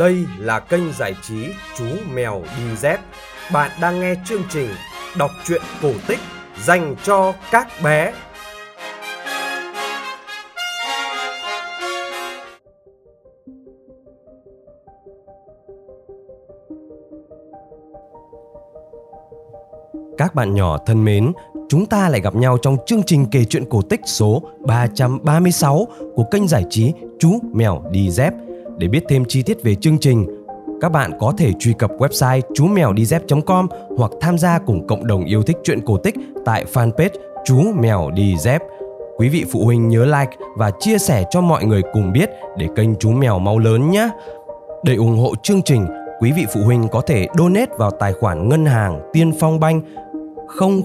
Đây là kênh giải trí Chú Mèo Đi Dép. Bạn đang nghe chương trình đọc truyện cổ tích dành cho các bé. Các bạn nhỏ thân mến, chúng ta lại gặp nhau trong chương trình kể chuyện cổ tích số 336 của kênh giải trí Chú Mèo Đi Dép. Để biết thêm chi tiết về chương trình, các bạn có thể truy cập website chú mèo đi dép.com hoặc tham gia cùng cộng đồng yêu thích truyện cổ tích tại fanpage chú mèo đi dép. Quý vị phụ huynh nhớ like và chia sẻ cho mọi người cùng biết để kênh chú mèo mau lớn nhé. Để ủng hộ chương trình, quý vị phụ huynh có thể donate vào tài khoản ngân hàng Tiên Phong Banh 000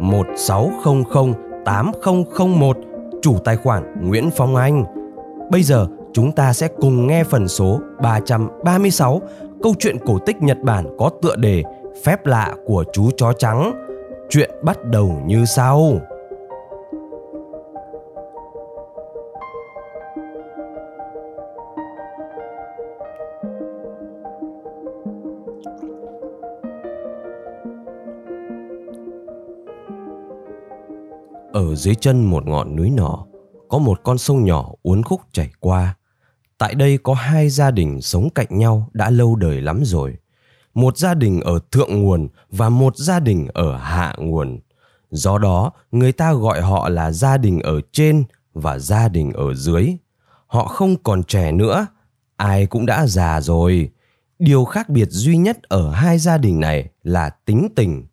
1600 8001 chủ tài khoản Nguyễn Phong Anh. Bây giờ chúng ta sẽ cùng nghe phần số 336 câu chuyện cổ tích Nhật Bản có tựa đề Phép lạ của chú chó trắng. Chuyện bắt đầu như sau. Ở dưới chân một ngọn núi nhỏ, có một con sông nhỏ uốn khúc chảy qua. Tại đây có hai gia đình sống cạnh nhau đã lâu đời lắm rồi. Một gia đình ở thượng nguồn và một gia đình ở hạ nguồn. Do đó, người ta gọi họ là gia đình ở trên và gia đình ở dưới. Họ không còn trẻ nữa, ai cũng đã già rồi. Điều khác biệt duy nhất ở hai gia đình này là tính tình.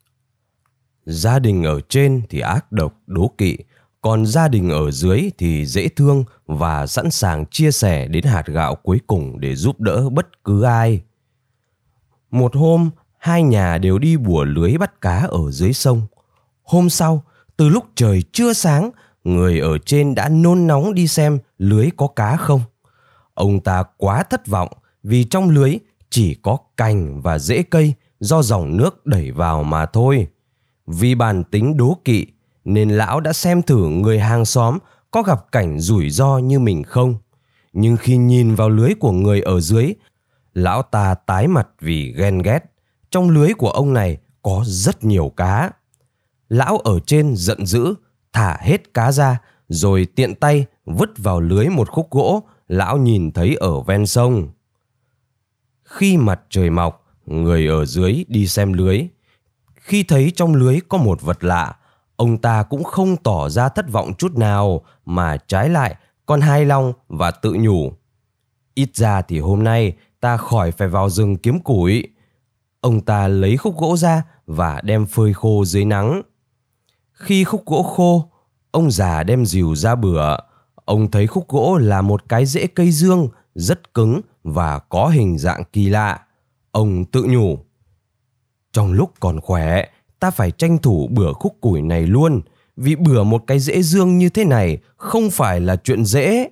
Gia đình ở trên thì ác độc, đố kỵ, còn gia đình ở dưới thì dễ thương và sẵn sàng chia sẻ đến hạt gạo cuối cùng để giúp đỡ bất cứ ai. Một hôm, hai nhà đều đi bùa lưới bắt cá ở dưới sông. Hôm sau, từ lúc trời chưa sáng, người ở trên đã nôn nóng đi xem lưới có cá không. Ông ta quá thất vọng vì trong lưới chỉ có cành và rễ cây do dòng nước đẩy vào mà thôi. Vì bản tính đố kỵ nên lão đã xem thử người hàng xóm có gặp cảnh rủi ro như mình không. Nhưng khi nhìn vào lưới của người ở dưới, lão ta tái mặt vì ghen ghét. Trong lưới của ông này có rất nhiều cá. Lão ở trên giận dữ, thả hết cá ra, rồi tiện tay vứt vào lưới một khúc gỗ lão nhìn thấy ở ven sông. Khi mặt trời mọc, người ở dưới đi xem lưới. Khi thấy trong lưới có một vật lạ, ông ta cũng không tỏ ra thất vọng chút nào mà trái lại còn hài lòng và tự nhủ. Ít ra thì hôm nay ta khỏi phải vào rừng kiếm củi. Ông ta lấy khúc gỗ ra và đem phơi khô dưới nắng. Khi khúc gỗ khô, ông già đem dìu ra bửa. Ông thấy khúc gỗ là một cái rễ cây dương rất cứng và có hình dạng kỳ lạ. Ông tự nhủ. Trong lúc còn khỏe ta phải tranh thủ bữa khúc củi này luôn. Vì bữa một cái rễ dương như thế này không phải là chuyện dễ.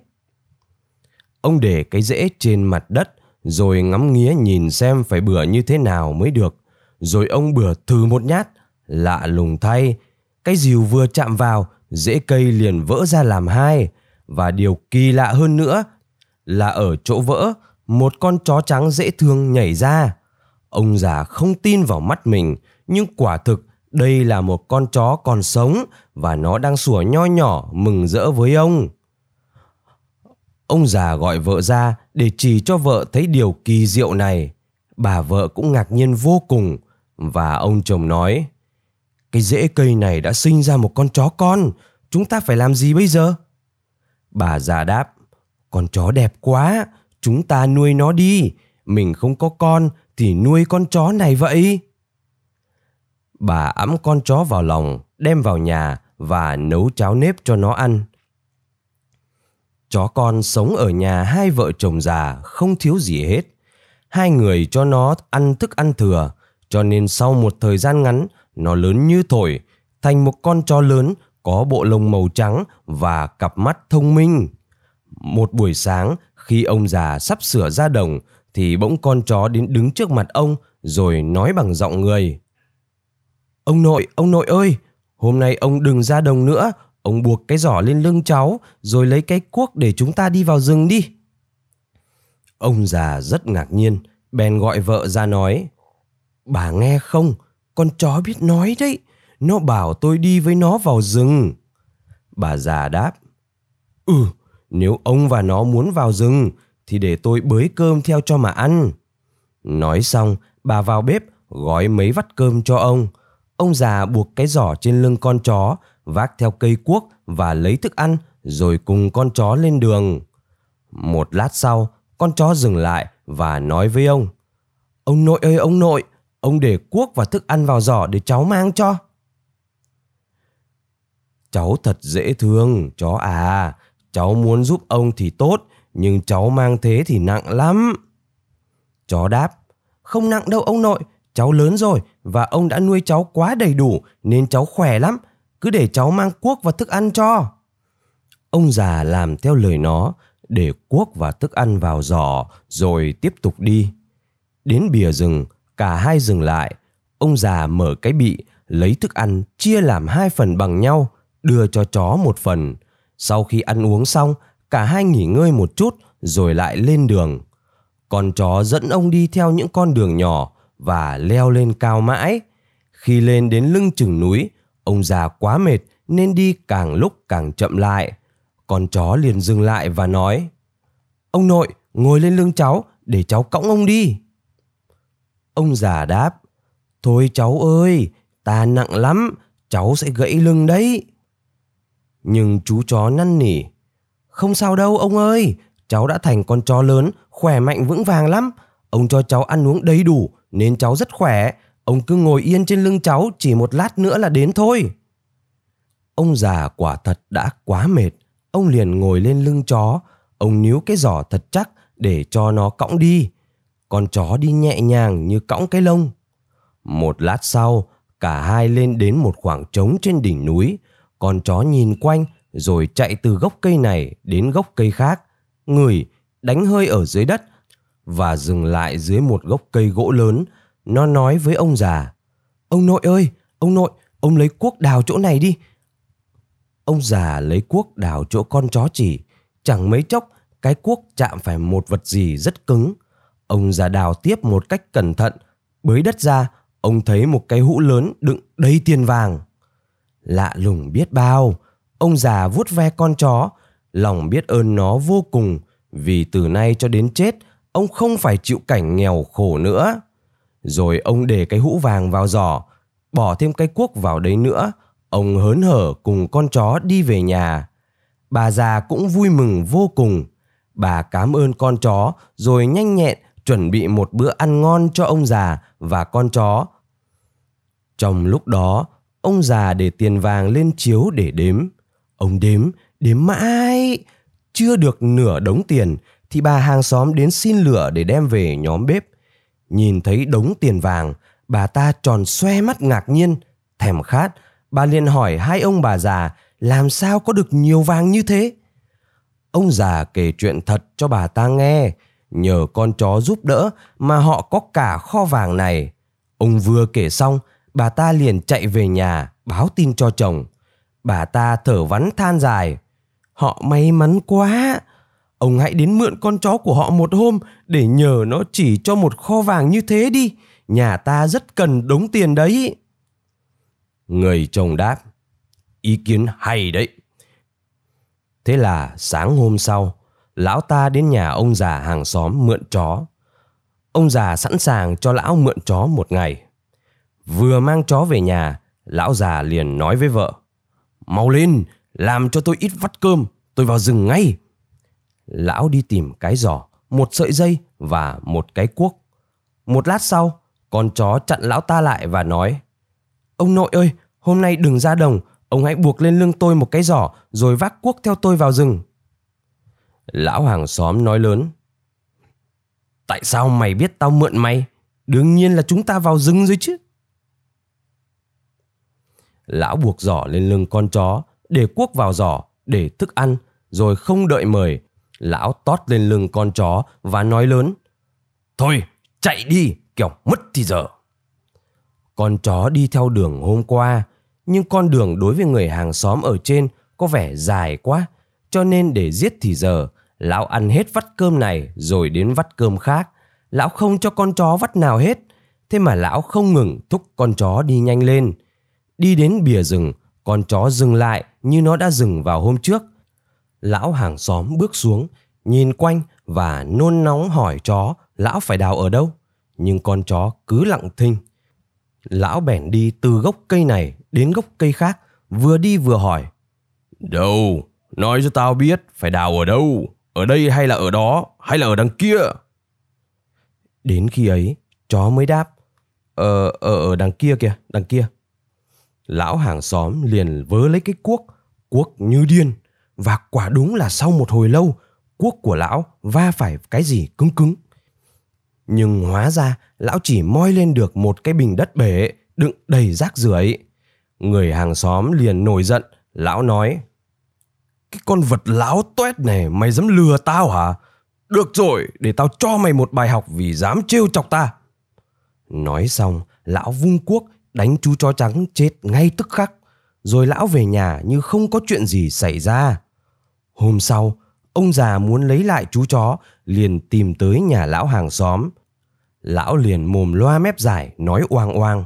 Ông để cái rễ trên mặt đất, rồi ngắm nghía nhìn xem phải bữa như thế nào mới được. Rồi ông bừa thử một nhát, lạ lùng thay. Cái dìu vừa chạm vào, rễ cây liền vỡ ra làm hai. Và điều kỳ lạ hơn nữa là ở chỗ vỡ, một con chó trắng dễ thương nhảy ra. Ông già không tin vào mắt mình nhưng quả thực đây là một con chó còn sống và nó đang sủa nho nhỏ mừng rỡ với ông. Ông già gọi vợ ra để chỉ cho vợ thấy điều kỳ diệu này. Bà vợ cũng ngạc nhiên vô cùng và ông chồng nói Cái rễ cây này đã sinh ra một con chó con, chúng ta phải làm gì bây giờ? Bà già đáp Con chó đẹp quá, chúng ta nuôi nó đi. Mình không có con thì nuôi con chó này vậy bà ẵm con chó vào lòng, đem vào nhà và nấu cháo nếp cho nó ăn. Chó con sống ở nhà hai vợ chồng già không thiếu gì hết. Hai người cho nó ăn thức ăn thừa, cho nên sau một thời gian ngắn, nó lớn như thổi, thành một con chó lớn có bộ lông màu trắng và cặp mắt thông minh. Một buổi sáng, khi ông già sắp sửa ra đồng, thì bỗng con chó đến đứng trước mặt ông rồi nói bằng giọng người. Ông nội, ông nội ơi, hôm nay ông đừng ra đồng nữa, ông buộc cái giỏ lên lưng cháu rồi lấy cái cuốc để chúng ta đi vào rừng đi. Ông già rất ngạc nhiên, bèn gọi vợ ra nói. Bà nghe không, con chó biết nói đấy, nó bảo tôi đi với nó vào rừng. Bà già đáp. Ừ, nếu ông và nó muốn vào rừng, thì để tôi bới cơm theo cho mà ăn. Nói xong, bà vào bếp gói mấy vắt cơm cho ông. Ông già buộc cái giỏ trên lưng con chó, vác theo cây cuốc và lấy thức ăn rồi cùng con chó lên đường. Một lát sau, con chó dừng lại và nói với ông. Ông nội ơi ông nội, ông để cuốc và thức ăn vào giỏ để cháu mang cho. Cháu thật dễ thương, chó à. Cháu muốn giúp ông thì tốt, nhưng cháu mang thế thì nặng lắm. Chó đáp, không nặng đâu ông nội, cháu lớn rồi và ông đã nuôi cháu quá đầy đủ nên cháu khỏe lắm, cứ để cháu mang cuốc và thức ăn cho. Ông già làm theo lời nó, để cuốc và thức ăn vào giỏ rồi tiếp tục đi. Đến bìa rừng, cả hai dừng lại. Ông già mở cái bị, lấy thức ăn chia làm hai phần bằng nhau, đưa cho chó một phần. Sau khi ăn uống xong, cả hai nghỉ ngơi một chút rồi lại lên đường. Con chó dẫn ông đi theo những con đường nhỏ và leo lên cao mãi. Khi lên đến lưng chừng núi, ông già quá mệt nên đi càng lúc càng chậm lại. Con chó liền dừng lại và nói Ông nội, ngồi lên lưng cháu để cháu cõng ông đi. Ông già đáp Thôi cháu ơi, ta nặng lắm, cháu sẽ gãy lưng đấy. Nhưng chú chó năn nỉ Không sao đâu ông ơi, cháu đã thành con chó lớn, khỏe mạnh vững vàng lắm. Ông cho cháu ăn uống đầy đủ nên cháu rất khỏe. Ông cứ ngồi yên trên lưng cháu chỉ một lát nữa là đến thôi. Ông già quả thật đã quá mệt. Ông liền ngồi lên lưng chó. Ông níu cái giỏ thật chắc để cho nó cõng đi. Con chó đi nhẹ nhàng như cõng cái lông. Một lát sau, cả hai lên đến một khoảng trống trên đỉnh núi. Con chó nhìn quanh rồi chạy từ gốc cây này đến gốc cây khác. Người đánh hơi ở dưới đất và dừng lại dưới một gốc cây gỗ lớn. Nó nói với ông già. Ông nội ơi, ông nội, ông lấy cuốc đào chỗ này đi. Ông già lấy cuốc đào chỗ con chó chỉ. Chẳng mấy chốc, cái cuốc chạm phải một vật gì rất cứng. Ông già đào tiếp một cách cẩn thận. Bới đất ra, ông thấy một cái hũ lớn đựng đầy tiền vàng. Lạ lùng biết bao, ông già vuốt ve con chó, lòng biết ơn nó vô cùng vì từ nay cho đến chết ông không phải chịu cảnh nghèo khổ nữa. Rồi ông để cái hũ vàng vào giỏ, bỏ thêm cái cuốc vào đấy nữa. Ông hớn hở cùng con chó đi về nhà. Bà già cũng vui mừng vô cùng. Bà cảm ơn con chó rồi nhanh nhẹn chuẩn bị một bữa ăn ngon cho ông già và con chó. Trong lúc đó, ông già để tiền vàng lên chiếu để đếm. Ông đếm, đếm mãi, chưa được nửa đống tiền thì bà hàng xóm đến xin lửa để đem về nhóm bếp. Nhìn thấy đống tiền vàng, bà ta tròn xoe mắt ngạc nhiên, thèm khát. Bà liền hỏi hai ông bà già làm sao có được nhiều vàng như thế. Ông già kể chuyện thật cho bà ta nghe, nhờ con chó giúp đỡ mà họ có cả kho vàng này. Ông vừa kể xong, bà ta liền chạy về nhà báo tin cho chồng. Bà ta thở vắn than dài. Họ may mắn quá, Ông hãy đến mượn con chó của họ một hôm để nhờ nó chỉ cho một kho vàng như thế đi. Nhà ta rất cần đống tiền đấy. Người chồng đáp. Ý kiến hay đấy. Thế là sáng hôm sau, lão ta đến nhà ông già hàng xóm mượn chó. Ông già sẵn sàng cho lão mượn chó một ngày. Vừa mang chó về nhà, lão già liền nói với vợ. Mau lên, làm cho tôi ít vắt cơm, tôi vào rừng ngay lão đi tìm cái giỏ, một sợi dây và một cái cuốc. Một lát sau, con chó chặn lão ta lại và nói Ông nội ơi, hôm nay đừng ra đồng, ông hãy buộc lên lưng tôi một cái giỏ rồi vác cuốc theo tôi vào rừng. Lão hàng xóm nói lớn Tại sao mày biết tao mượn mày? Đương nhiên là chúng ta vào rừng rồi chứ. Lão buộc giỏ lên lưng con chó, để cuốc vào giỏ, để thức ăn, rồi không đợi mời, Lão tót lên lưng con chó và nói lớn. Thôi, chạy đi, kiểu mất thì giờ. Con chó đi theo đường hôm qua, nhưng con đường đối với người hàng xóm ở trên có vẻ dài quá, cho nên để giết thì giờ, Lão ăn hết vắt cơm này rồi đến vắt cơm khác. Lão không cho con chó vắt nào hết. Thế mà lão không ngừng thúc con chó đi nhanh lên. Đi đến bìa rừng, con chó dừng lại như nó đã dừng vào hôm trước. Lão hàng xóm bước xuống, nhìn quanh và nôn nóng hỏi chó lão phải đào ở đâu. Nhưng con chó cứ lặng thinh. Lão bèn đi từ gốc cây này đến gốc cây khác, vừa đi vừa hỏi. Đâu? Nói cho tao biết phải đào ở đâu? Ở đây hay là ở đó? Hay là ở đằng kia? Đến khi ấy, chó mới đáp. Ờ, ở, ở đằng kia kìa, đằng kia. Lão hàng xóm liền vớ lấy cái cuốc, cuốc như điên. Và quả đúng là sau một hồi lâu, cuốc của lão va phải cái gì cứng cứng. Nhưng hóa ra lão chỉ moi lên được một cái bình đất bể đựng đầy rác rưởi. Người hàng xóm liền nổi giận, lão nói Cái con vật láo toét này mày dám lừa tao hả? Được rồi, để tao cho mày một bài học vì dám trêu chọc ta. Nói xong, lão vung cuốc đánh chú chó trắng chết ngay tức khắc. Rồi lão về nhà như không có chuyện gì xảy ra. Hôm sau, ông già muốn lấy lại chú chó liền tìm tới nhà lão hàng xóm. Lão liền mồm loa mép dài nói oang oang.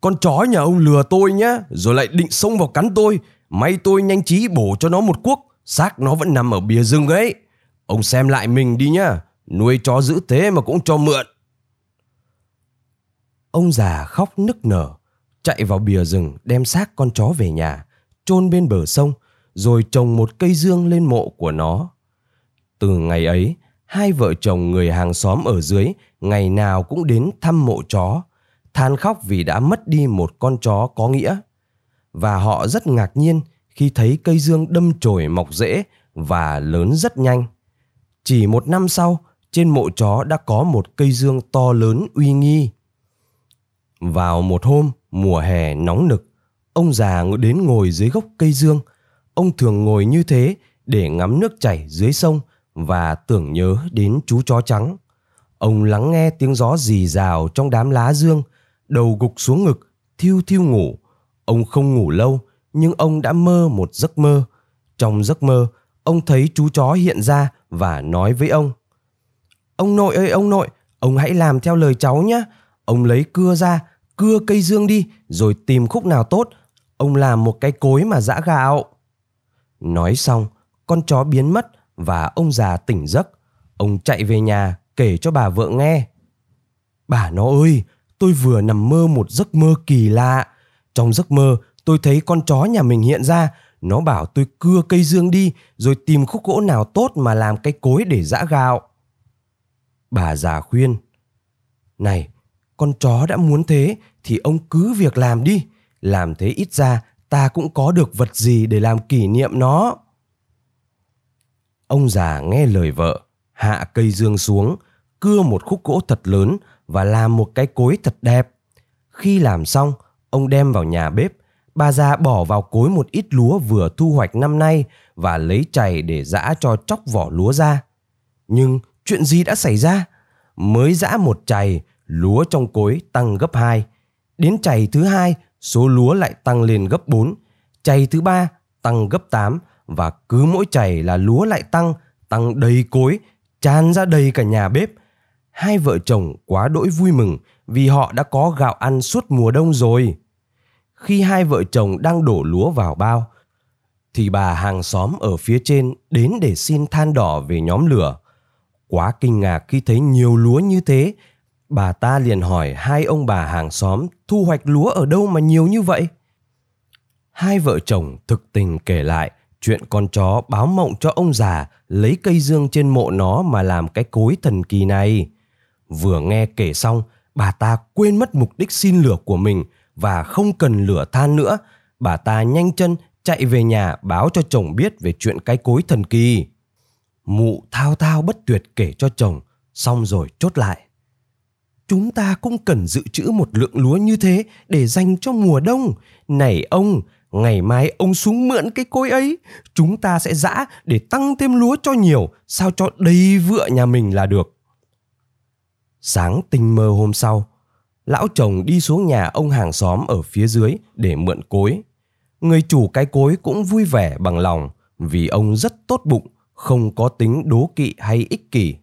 Con chó nhà ông lừa tôi nhá, rồi lại định xông vào cắn tôi. May tôi nhanh trí bổ cho nó một cuốc, xác nó vẫn nằm ở bìa rừng ấy. Ông xem lại mình đi nhá, nuôi chó giữ thế mà cũng cho mượn. Ông già khóc nức nở, chạy vào bìa rừng đem xác con chó về nhà, chôn bên bờ sông, rồi trồng một cây dương lên mộ của nó. Từ ngày ấy, hai vợ chồng người hàng xóm ở dưới ngày nào cũng đến thăm mộ chó, than khóc vì đã mất đi một con chó có nghĩa. Và họ rất ngạc nhiên khi thấy cây dương đâm chồi mọc rễ và lớn rất nhanh. Chỉ một năm sau, trên mộ chó đã có một cây dương to lớn uy nghi. Vào một hôm, mùa hè nóng nực, ông già đến ngồi dưới gốc cây dương. Ông thường ngồi như thế để ngắm nước chảy dưới sông và tưởng nhớ đến chú chó trắng. Ông lắng nghe tiếng gió rì rào trong đám lá dương, đầu gục xuống ngực, thiêu thiêu ngủ. Ông không ngủ lâu, nhưng ông đã mơ một giấc mơ. Trong giấc mơ, ông thấy chú chó hiện ra và nói với ông. Ông nội ơi ông nội, ông hãy làm theo lời cháu nhé. Ông lấy cưa ra, cưa cây dương đi, rồi tìm khúc nào tốt. Ông làm một cái cối mà giã gạo. Nói xong, con chó biến mất và ông già tỉnh giấc. Ông chạy về nhà kể cho bà vợ nghe. Bà nó ơi, tôi vừa nằm mơ một giấc mơ kỳ lạ. Trong giấc mơ, tôi thấy con chó nhà mình hiện ra. Nó bảo tôi cưa cây dương đi, rồi tìm khúc gỗ nào tốt mà làm cái cối để giã gạo. Bà già khuyên. Này, con chó đã muốn thế thì ông cứ việc làm đi. Làm thế ít ra ta cũng có được vật gì để làm kỷ niệm nó. Ông già nghe lời vợ, hạ cây dương xuống, cưa một khúc gỗ thật lớn và làm một cái cối thật đẹp. Khi làm xong, ông đem vào nhà bếp, bà già bỏ vào cối một ít lúa vừa thu hoạch năm nay và lấy chày để giã cho chóc vỏ lúa ra. Nhưng chuyện gì đã xảy ra? Mới giã một chày, lúa trong cối tăng gấp hai Đến chày thứ hai, số lúa lại tăng lên gấp 4. Chày thứ ba tăng gấp 8 và cứ mỗi chày là lúa lại tăng, tăng đầy cối, tràn ra đầy cả nhà bếp. Hai vợ chồng quá đỗi vui mừng vì họ đã có gạo ăn suốt mùa đông rồi. Khi hai vợ chồng đang đổ lúa vào bao, thì bà hàng xóm ở phía trên đến để xin than đỏ về nhóm lửa. Quá kinh ngạc khi thấy nhiều lúa như thế, bà ta liền hỏi hai ông bà hàng xóm thu hoạch lúa ở đâu mà nhiều như vậy. Hai vợ chồng thực tình kể lại chuyện con chó báo mộng cho ông già lấy cây dương trên mộ nó mà làm cái cối thần kỳ này. Vừa nghe kể xong, bà ta quên mất mục đích xin lửa của mình và không cần lửa than nữa. Bà ta nhanh chân chạy về nhà báo cho chồng biết về chuyện cái cối thần kỳ. Mụ thao thao bất tuyệt kể cho chồng, xong rồi chốt lại. Chúng ta cũng cần dự trữ một lượng lúa như thế để dành cho mùa đông. Này ông, ngày mai ông xuống mượn cái cối ấy, chúng ta sẽ giã để tăng thêm lúa cho nhiều, sao cho đầy vựa nhà mình là được. Sáng tinh mơ hôm sau, lão chồng đi xuống nhà ông hàng xóm ở phía dưới để mượn cối. Người chủ cái cối cũng vui vẻ bằng lòng vì ông rất tốt bụng, không có tính đố kỵ hay ích kỷ.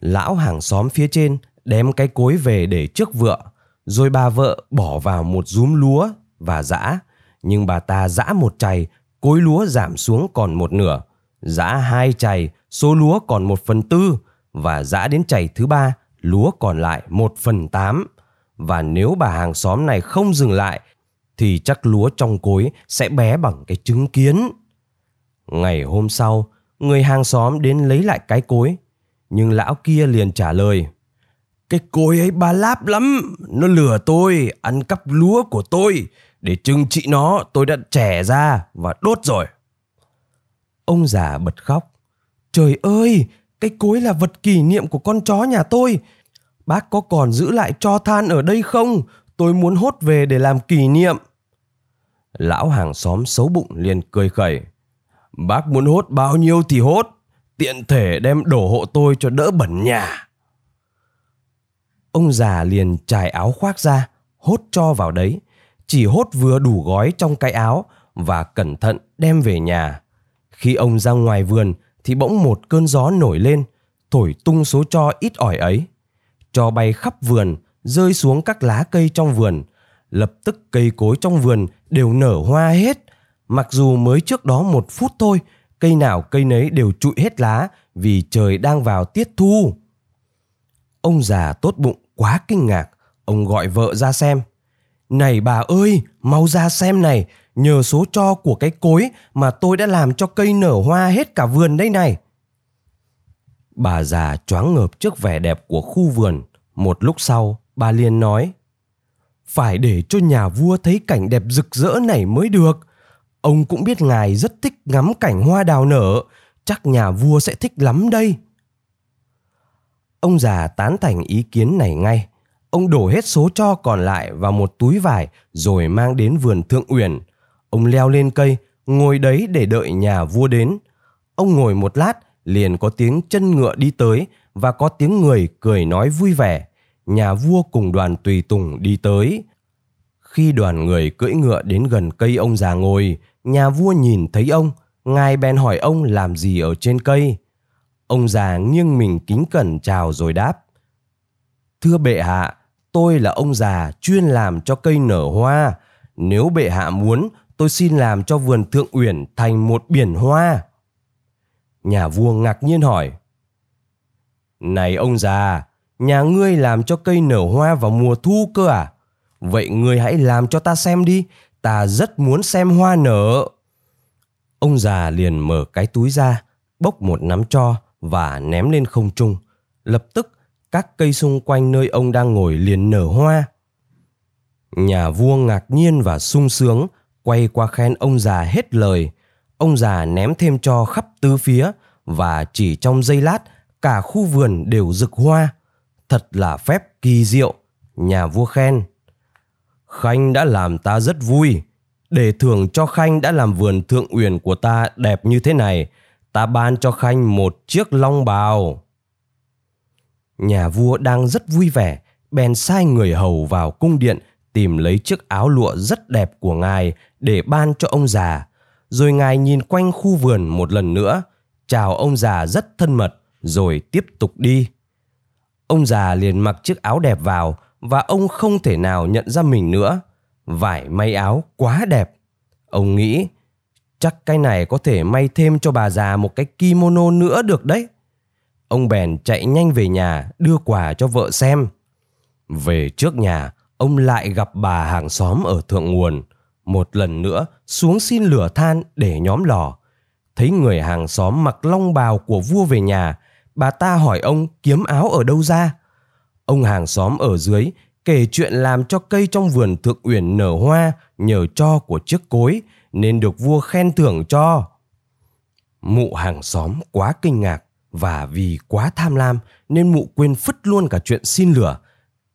Lão hàng xóm phía trên đem cái cối về để trước vựa, rồi bà vợ bỏ vào một rúm lúa và giã, nhưng bà ta giã một chày, cối lúa giảm xuống còn một nửa, giã hai chày, số lúa còn một phần tư, và giã đến chày thứ ba, lúa còn lại một phần tám. Và nếu bà hàng xóm này không dừng lại, thì chắc lúa trong cối sẽ bé bằng cái trứng kiến. Ngày hôm sau, người hàng xóm đến lấy lại cái cối, nhưng lão kia liền trả lời. Cái cối ấy ba láp lắm, nó lừa tôi, ăn cắp lúa của tôi. Để trừng trị nó, tôi đã trẻ ra và đốt rồi. Ông già bật khóc. Trời ơi, cái cối là vật kỷ niệm của con chó nhà tôi. Bác có còn giữ lại cho than ở đây không? Tôi muốn hốt về để làm kỷ niệm. Lão hàng xóm xấu bụng liền cười khẩy. Bác muốn hốt bao nhiêu thì hốt. Tiện thể đem đổ hộ tôi cho đỡ bẩn nhà. Ông già liền trải áo khoác ra, hốt cho vào đấy. Chỉ hốt vừa đủ gói trong cái áo và cẩn thận đem về nhà. Khi ông ra ngoài vườn thì bỗng một cơn gió nổi lên, thổi tung số cho ít ỏi ấy. Cho bay khắp vườn, rơi xuống các lá cây trong vườn. Lập tức cây cối trong vườn đều nở hoa hết. Mặc dù mới trước đó một phút thôi, cây nào cây nấy đều trụi hết lá vì trời đang vào tiết thu. Ông già tốt bụng quá kinh ngạc, ông gọi vợ ra xem. Này bà ơi, mau ra xem này, nhờ số cho của cái cối mà tôi đã làm cho cây nở hoa hết cả vườn đây này. Bà già choáng ngợp trước vẻ đẹp của khu vườn. Một lúc sau, bà liền nói, phải để cho nhà vua thấy cảnh đẹp rực rỡ này mới được. Ông cũng biết ngài rất thích ngắm cảnh hoa đào nở, chắc nhà vua sẽ thích lắm đây. Ông già tán thành ý kiến này ngay. Ông đổ hết số cho còn lại vào một túi vải rồi mang đến vườn Thượng Uyển. Ông leo lên cây, ngồi đấy để đợi nhà vua đến. Ông ngồi một lát, liền có tiếng chân ngựa đi tới và có tiếng người cười nói vui vẻ. Nhà vua cùng đoàn tùy tùng đi tới. Khi đoàn người cưỡi ngựa đến gần cây ông già ngồi, nhà vua nhìn thấy ông, ngài bèn hỏi ông làm gì ở trên cây. Ông già nghiêng mình kính cẩn chào rồi đáp. Thưa bệ hạ, tôi là ông già chuyên làm cho cây nở hoa. Nếu bệ hạ muốn, tôi xin làm cho vườn thượng uyển thành một biển hoa. Nhà vua ngạc nhiên hỏi. Này ông già, nhà ngươi làm cho cây nở hoa vào mùa thu cơ à? Vậy ngươi hãy làm cho ta xem đi, ta rất muốn xem hoa nở. Ông già liền mở cái túi ra, bốc một nắm cho và ném lên không trung. Lập tức các cây xung quanh nơi ông đang ngồi liền nở hoa. Nhà vua ngạc nhiên và sung sướng, quay qua khen ông già hết lời. Ông già ném thêm cho khắp tứ phía và chỉ trong giây lát cả khu vườn đều rực hoa. Thật là phép kỳ diệu, nhà vua khen. Khanh đã làm ta rất vui. Để thưởng cho Khanh đã làm vườn thượng uyển của ta đẹp như thế này, ta ban cho Khanh một chiếc long bào. Nhà vua đang rất vui vẻ, bèn sai người hầu vào cung điện tìm lấy chiếc áo lụa rất đẹp của ngài để ban cho ông già. Rồi ngài nhìn quanh khu vườn một lần nữa, chào ông già rất thân mật, rồi tiếp tục đi. Ông già liền mặc chiếc áo đẹp vào và ông không thể nào nhận ra mình nữa. Vải may áo quá đẹp. Ông nghĩ, chắc cái này có thể may thêm cho bà già một cái kimono nữa được đấy. Ông bèn chạy nhanh về nhà đưa quà cho vợ xem. Về trước nhà, ông lại gặp bà hàng xóm ở thượng nguồn. Một lần nữa xuống xin lửa than để nhóm lò. Thấy người hàng xóm mặc long bào của vua về nhà, bà ta hỏi ông kiếm áo ở đâu ra. Ông hàng xóm ở dưới kể chuyện làm cho cây trong vườn thượng uyển nở hoa nhờ cho của chiếc cối nên được vua khen thưởng cho. Mụ hàng xóm quá kinh ngạc và vì quá tham lam nên mụ quên phứt luôn cả chuyện xin lửa.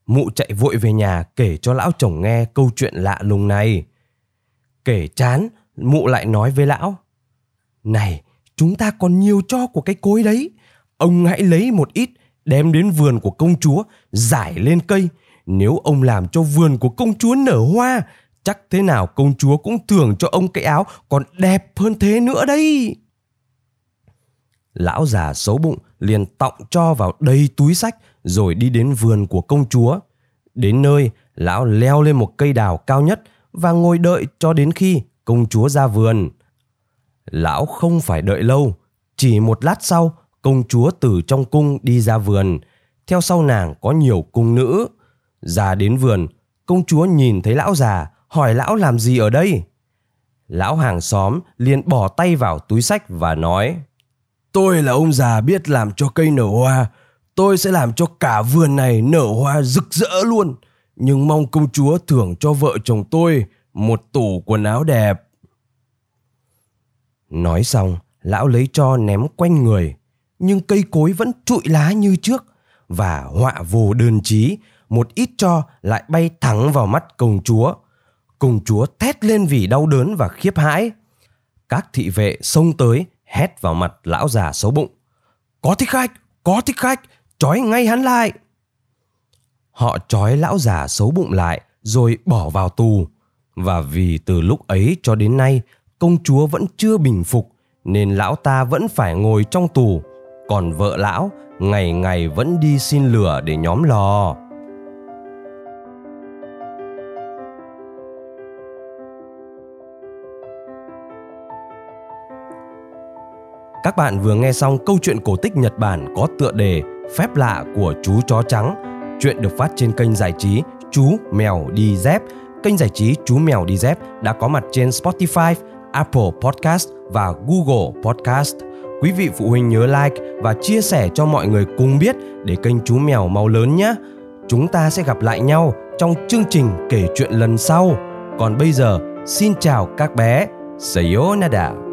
Mụ chạy vội về nhà kể cho lão chồng nghe câu chuyện lạ lùng này. Kể chán, mụ lại nói với lão. Này, chúng ta còn nhiều cho của cái cối đấy. Ông hãy lấy một ít đem đến vườn của công chúa, giải lên cây. Nếu ông làm cho vườn của công chúa nở hoa, chắc thế nào công chúa cũng thưởng cho ông cái áo còn đẹp hơn thế nữa đây. Lão già xấu bụng liền tọng cho vào đầy túi sách rồi đi đến vườn của công chúa. Đến nơi, lão leo lên một cây đào cao nhất và ngồi đợi cho đến khi công chúa ra vườn. Lão không phải đợi lâu, chỉ một lát sau, công chúa từ trong cung đi ra vườn, theo sau nàng có nhiều cung nữ. Ra đến vườn, công chúa nhìn thấy lão già, hỏi lão làm gì ở đây? Lão hàng xóm liền bỏ tay vào túi sách và nói Tôi là ông già biết làm cho cây nở hoa, tôi sẽ làm cho cả vườn này nở hoa rực rỡ luôn. Nhưng mong công chúa thưởng cho vợ chồng tôi một tủ quần áo đẹp. Nói xong, lão lấy cho ném quanh người, nhưng cây cối vẫn trụi lá như trước và họa vô đơn chí, một ít cho lại bay thẳng vào mắt công chúa. Công chúa thét lên vì đau đớn và khiếp hãi. Các thị vệ xông tới hét vào mặt lão già xấu bụng. Có thích khách, có thích khách, trói ngay hắn lại. Họ trói lão già xấu bụng lại rồi bỏ vào tù. Và vì từ lúc ấy cho đến nay công chúa vẫn chưa bình phục nên lão ta vẫn phải ngồi trong tù còn vợ lão ngày ngày vẫn đi xin lửa để nhóm lò Các bạn vừa nghe xong câu chuyện cổ tích Nhật Bản có tựa đề Phép lạ của chú chó trắng. Chuyện được phát trên kênh giải trí Chú Mèo Đi Dép. Kênh giải trí Chú Mèo Đi Dép đã có mặt trên Spotify, Apple Podcast và Google Podcast. Quý vị phụ huynh nhớ like và chia sẻ cho mọi người cùng biết để kênh Chú Mèo mau lớn nhé. Chúng ta sẽ gặp lại nhau trong chương trình kể chuyện lần sau. Còn bây giờ, xin chào các bé. Sayonara.